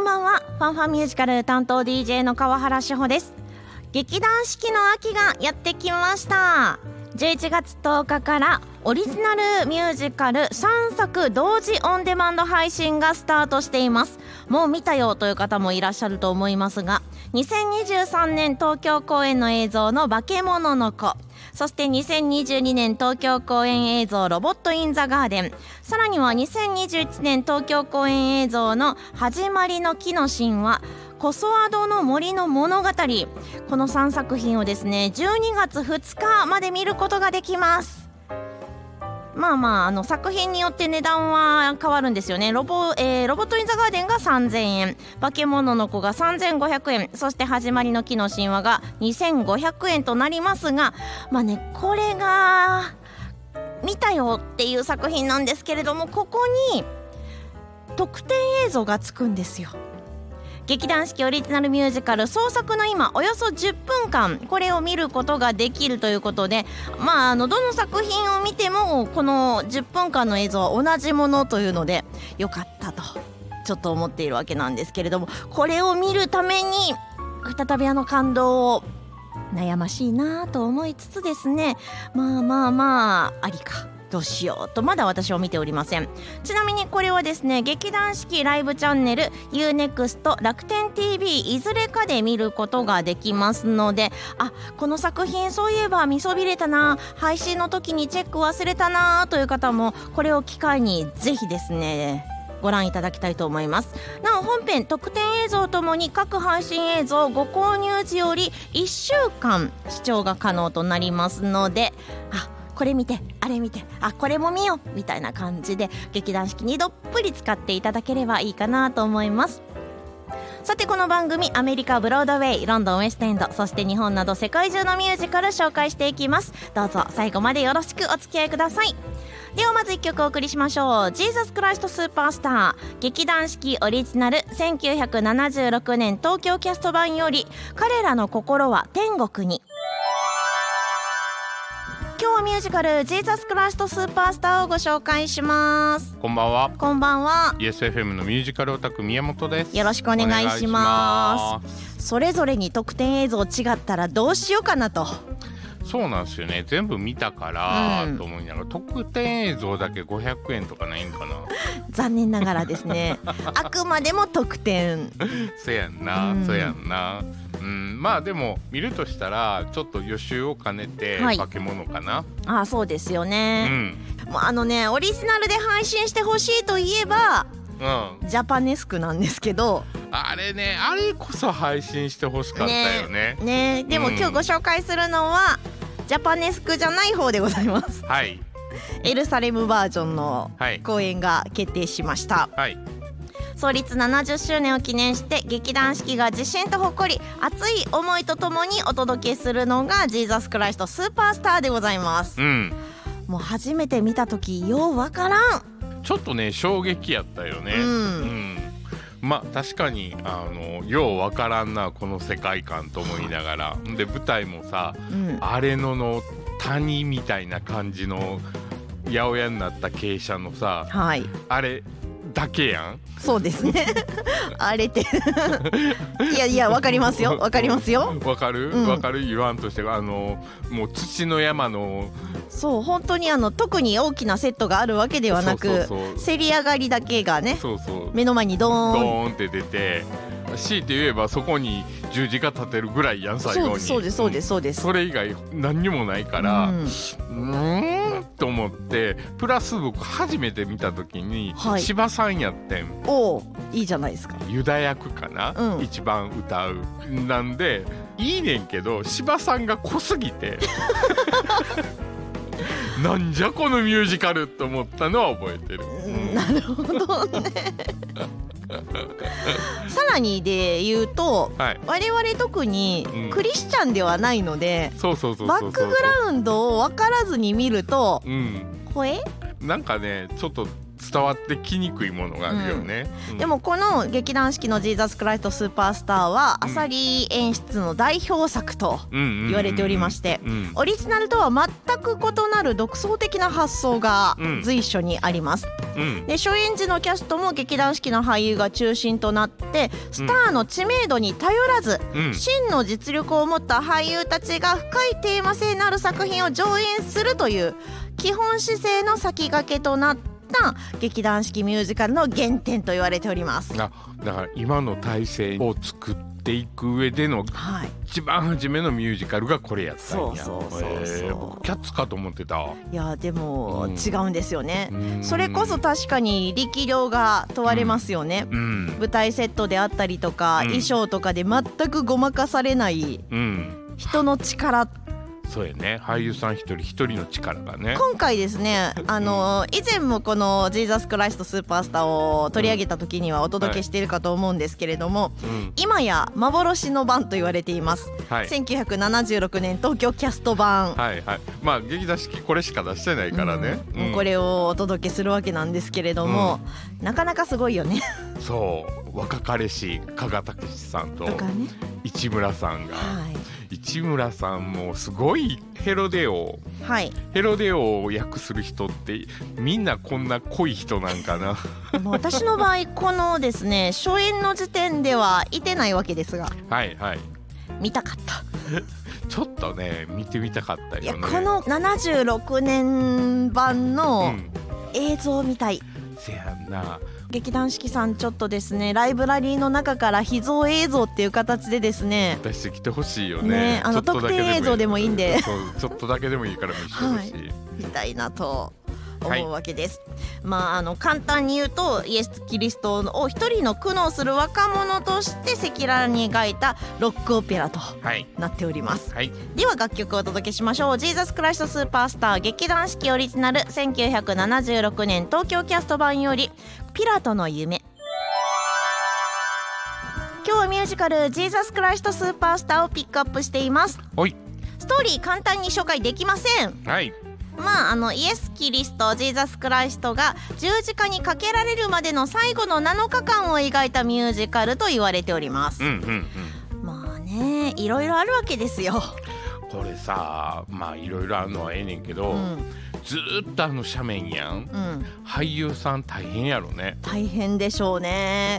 こんばんは。ファンファンミュージカル担当 DJ の川原志保です。劇団四季の秋がやってきました。11月10日からオリジナルミュージカル3作同時オンデマンド配信がスタートしています。もう見たよという方もいらっしゃると思いますが2023年東京公演の映像の化け物の子。そして2022年東京公演映像ロボット・イン・ザ・ガーデン。さらには2021年東京公演映像の始まりの木の神話コソアドの森の物語。この3作品をですね12月2日まで見ることができます。まあまああの作品によって値段は変わるんですよね。ロボ,、えー、ロボット・イン・ザ・ガーデンが3000円。化け物の子が3500円。そして始まりの木の神話が2500円となりますがまあねこれが見たよっていう作品なんですけれどもここに特典映像がつくんですよ。劇団四季オリジナルミュージカル創作の今およそ10分間これを見ることができるということでまああのどの作品を見てもこの10分間の映像は同じものというのでよかったとちょっと思っているわけなんですけれどもこれを見るために再びあの感動を悩ましいなと思いつつですねまあまあまあありか。どうしようとまだ私は見ておりません。ちなみにこれはですね劇団四季ライブチャンネル UNEXT 楽天 TV いずれかで見ることができますのであこの作品そういえば見そびれたな。配信の時にチェック忘れたな。という方もこれを機会にぜひですねご覧いただきたいと思います。なお本編特典映像ともに各配信映像ご購入時より1週間視聴が可能となりますのであこれ見てあれ見てあこれも見ようみたいな感じで劇団四季にどっぷり使っていただければいいかなと思います。さてこの番組アメリカブロードウェイロンドンウェストエンドそして日本など世界中のミュージカル紹介していきます。どうぞ最後までよろしくお付き合いください。ではまず1曲お送りしましょう「ジーザス・クライスト・スーパースター」劇団四季オリジナル1976年東京キャスト版より「彼らの心は天国に」今日はミュージカル「ジーザス・クライスト・スーパースター」をご紹介します。こんばんは。こんばんは。ESFM のミュージカルオタク宮本です。よろしくお願いします。それぞれに特典映像違ったらどうしようかなとそうなんですよね。全部見たからと思いながら、うん、特典映像だけ500円とかないんかな。残念ながらですね。あくまでも特典。そやんな、うん、そやんな。うん。まあでも見るとしたらちょっと予習を兼ねて化け物かな、はい、あそうですよね、うん、もうあのねオリジナルで配信してほしいといえば、うん、ジャパネスクなんですけど。あれねあれこそ配信してほしかったよね。ねでも、今日ご紹介するのはジャパネスクじゃない方でございます。はい。エルサレムバージョンの公演が決定しました、はい。創立70周年を記念して劇団四季が自信と誇り熱い思いとともにお届けするのが「ジーザス・クライストスーパースター」でございます、うん、もう初めて見た時ようわからん。ちょっとね衝撃やったよね、うん、うん、まあ確かにあのようわからんなこの世界観と思いながら。で舞台もさ、うん、あれのの谷みたいな感じの八百屋になった傾斜のさ、はい、あれだけやん。そうですね。あれって いやいやわかりますよ。わかりますよ。わかる？わ、うん、かる？言わんとしてあのもう土の山の。そう本当にあの特に大きなセットがあるわけではなくせり上がりだけがねそうそう。目の前にドーン。ドーンって出て強いて言えばそこに十字架立てるぐらいやん最後に。そうですそうですそうです、それ以外何にもないから。うんと思ってプラス僕初めて見た時に、はい、柴さんやってん。おいいじゃないですか。ユダ役かな、うん、一番歌う。なんでいいねんけど柴さんが濃すぎて。なんじゃこのミュージカルと思ったのは覚えてる。なるほどね さらにで言うと、はい、我々特にクリスチャンではないので、バックグラウンドを分からずに見ると、うん、声？なんかねちょっと伝わってきにくいものがあるよね、うん、でもこの劇団四季の「ジーザス・クライスト・スーパースターは」は、あさり演出の代表作と言われておりましてオリジナルとは全く異なる独創的な発想が随所にあります。ううん、で初演時のキャストも劇団四季の俳優が中心となってスターの知名度に頼らず、うん、真の実力を持った俳優たちが深いテーマ性のある作品を上演するという基本姿勢の先駆けとなった劇団四季ミュージカルの原点と言われております。あだから今の体制を作っていく上での、はい、一番初めのミュージカルがこれやったんや。そうそうそうそう、えー、僕キャッツかと思ってた。いやでも、違うんですよね。それこそ確かに力量が問われますよね、うん、舞台セットであったりとか、衣装とかで全くごまかされない、人の力そうやね。俳優さん一人一人の力がね。今回ですねあの以前もこの「ジーザス・クライスト・スーパースター」を取り上げた時にはお届けしているかと思うんですけれども、うん、今や幻の版と言われています、はい、1976年東京キャスト版。はいはい。まあ劇団四季これしか出してないからね、うん、これをお届けするわけなんですけれども、なかなかすごいよね。そう。若かりし加賀武さんと市村さんが、はい市村さんもすごいヘロデオ、はい、ヘロデオを訳する人ってみんなこんな濃い人なんかな。私の場合このですね初演の時点ではいてないわけですが。はいはい。見たかった。ちょっとね見てみたかったよね。いやこの76年版の映像を見たい、うん、せやんな劇団四季さんちょっとですねライブラリーの中から秘蔵映像っていう形でですね出してきてほしいよね、ね、あの特典映像でもいいんで。ちょっとだけでもいいから見せてほしい、はい、見たいなと思うわけです。はい、まああの簡単に言うとイエス・キリストを一人の苦悩する若者として赤裸々に描いたロックオペラとなっております。はい、では楽曲をお届けしましょう。ジーザス・クライスト・スーパースター劇団四季オリジナル1976年東京キャスト版より「ピラトの夢」。今日はミュージカル「ジーザス・クライスト・スーパースター」をピックアップしています。ストーリー簡単に紹介できません。はいまあ、あのイエス・キリストジーザス・クライストが十字架にかけられるまでの最後の7日間を描いたミュージカルと言われております。うんうんうん、まあねいろいろあるわけですよ。これさまあいろいろあるのはええねんけど、うん、ずっとあの斜面やん、うん、俳優さん大変やろね。大変でしょうね、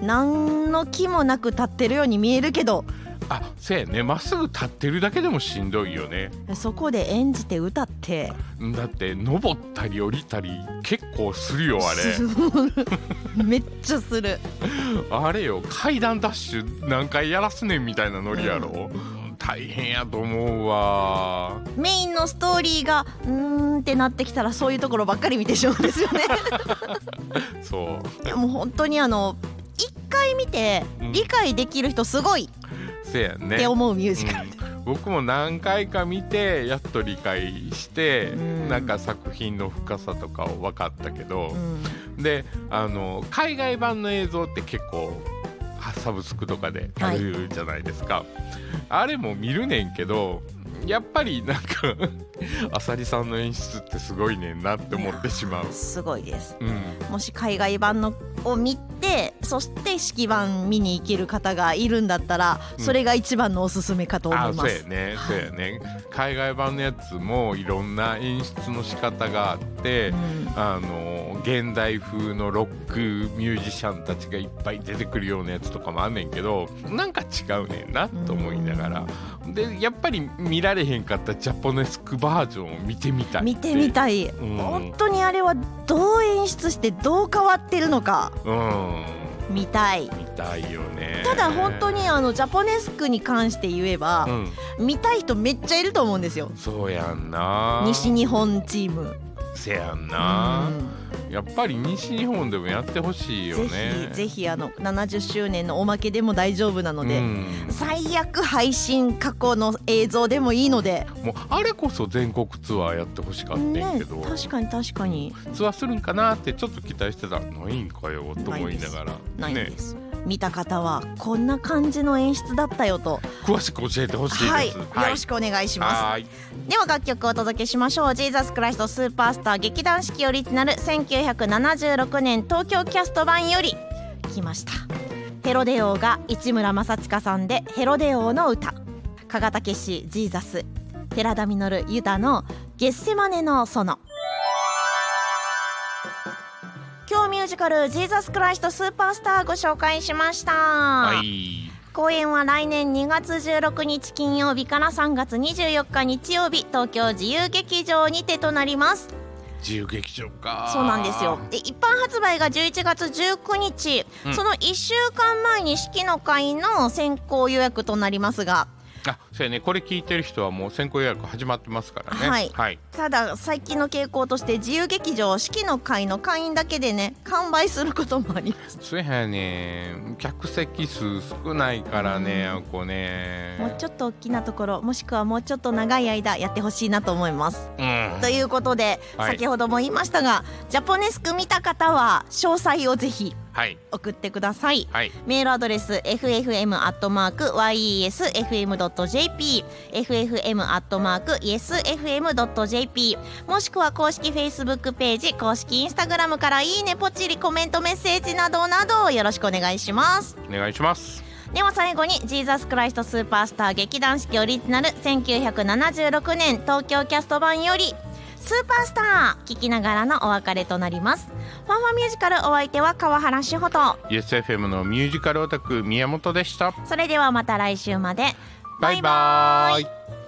うん、何の気もなく立ってるように見えるけどあせやね。まっすぐ立ってるだけでもしんどいよね。そこで演じて歌って。だって登ったり降りたり結構するよあれ。めっちゃする。あれよ階段ダッシュ何回やらすねんみたいなノリやろ、うん。大変やと思うわ。メインのストーリーがうんってなってきたらそういうところばっかり見てしまうんですよね。そう。もう本当にあの一回見て理解できる人すごい、せやね。って思うミュージカル、うん、僕も何回か見てやっと理解して、うん、なんか作品の深さとかを分かったけど、うん、であの海外版の映像って結構サブスクとかであるじゃないですか、はい、あれも見るねんけどやっぱりなんかあさりさんの演出ってすごいねんなって思ってしまう。すごいです、うん、もし海外版のを見てそして式版見に行ける方がいるんだったら、それが一番のおすすめかと思います、うん、そうやね、そうやね。海外版のやつもいろんな演出の仕方があって、うん、あの現代風のロックミュージシャンたちがいっぱい出てくるようなやつとかもあんねんけどなんか違うねんなと思いながら、でやっぱり見られへんかったジャポネスクバージョンを見てみたい見てみたい、うん、本当にあれはどう演出してどう変わってるのか、うん、見たい。見たいよね。ただ本当にあのジャポネスクに関して言えば、うん、見たい人めっちゃいると思うんですよ。そうやんな。西日本チーム。せやんな、うんやっぱり西日本でもやってほしいよね。ぜひぜひあの70周年のおまけでも大丈夫なので、うん、最悪配信過去の映像でもいいので。もうあれこそ全国ツアーやってほしかったんけど、ね、確かに確かに。ツアーするんかなってちょっと期待してたないんかよと思いながら。ないです、ね見た方はこんな感じの演出だったよと。詳しく教えてほしいです、はい、よろしくお願いします。では楽曲をお届けしましょう「ジーザス・クライスト・スーパースター劇団四季オリジナル1976年東京キャスト版より。来ました。ヘロデオが市村正親さんで「ヘロデオの歌」加賀武史ジーザス寺田稔ユダの「ゲッセマネの園」ジカル「ジーザス・クライスト・スーパースター」ご紹介しました、はい、公演は来年2月16日金曜日から3月24日日曜日東京自由劇場にてとなります。自由劇場か。そうなんですよ。で一般発売が11月19日、うん、その1週間前に式の会の先行予約となりますがあそうやね。これ聞いてる人はもう先行予約始まってますからね、はい、はい、ただ最近の傾向として自由劇場四季の会の会員だけでね完売することもあります。そうやね。客席数少ないからね、うん、こね。もうちょっと大きなところもしくはもうちょっと長い間やってほしいなと思います、うん、ということで、はい、先ほども言いましたがジャポネスク見た方は詳細をぜひ送ってください、はい、メールアドレス ffm.yesfm.jp ffm.yesfm.jp もしくは公式 Facebook ページ公式 Instagram からいいねポチリコメントメッセージなどなどよろしくお願いします。お願いします。では最後にジーザスクライストスーパースター劇団四季オリジナル1976年東京キャスト版よりスーパースター聞きながらのお別れとなります。ファンファミュージカルお相手は川原志穂と。YesFM のミュージカルオタク宮本でした。それではまた来週までバイバイ。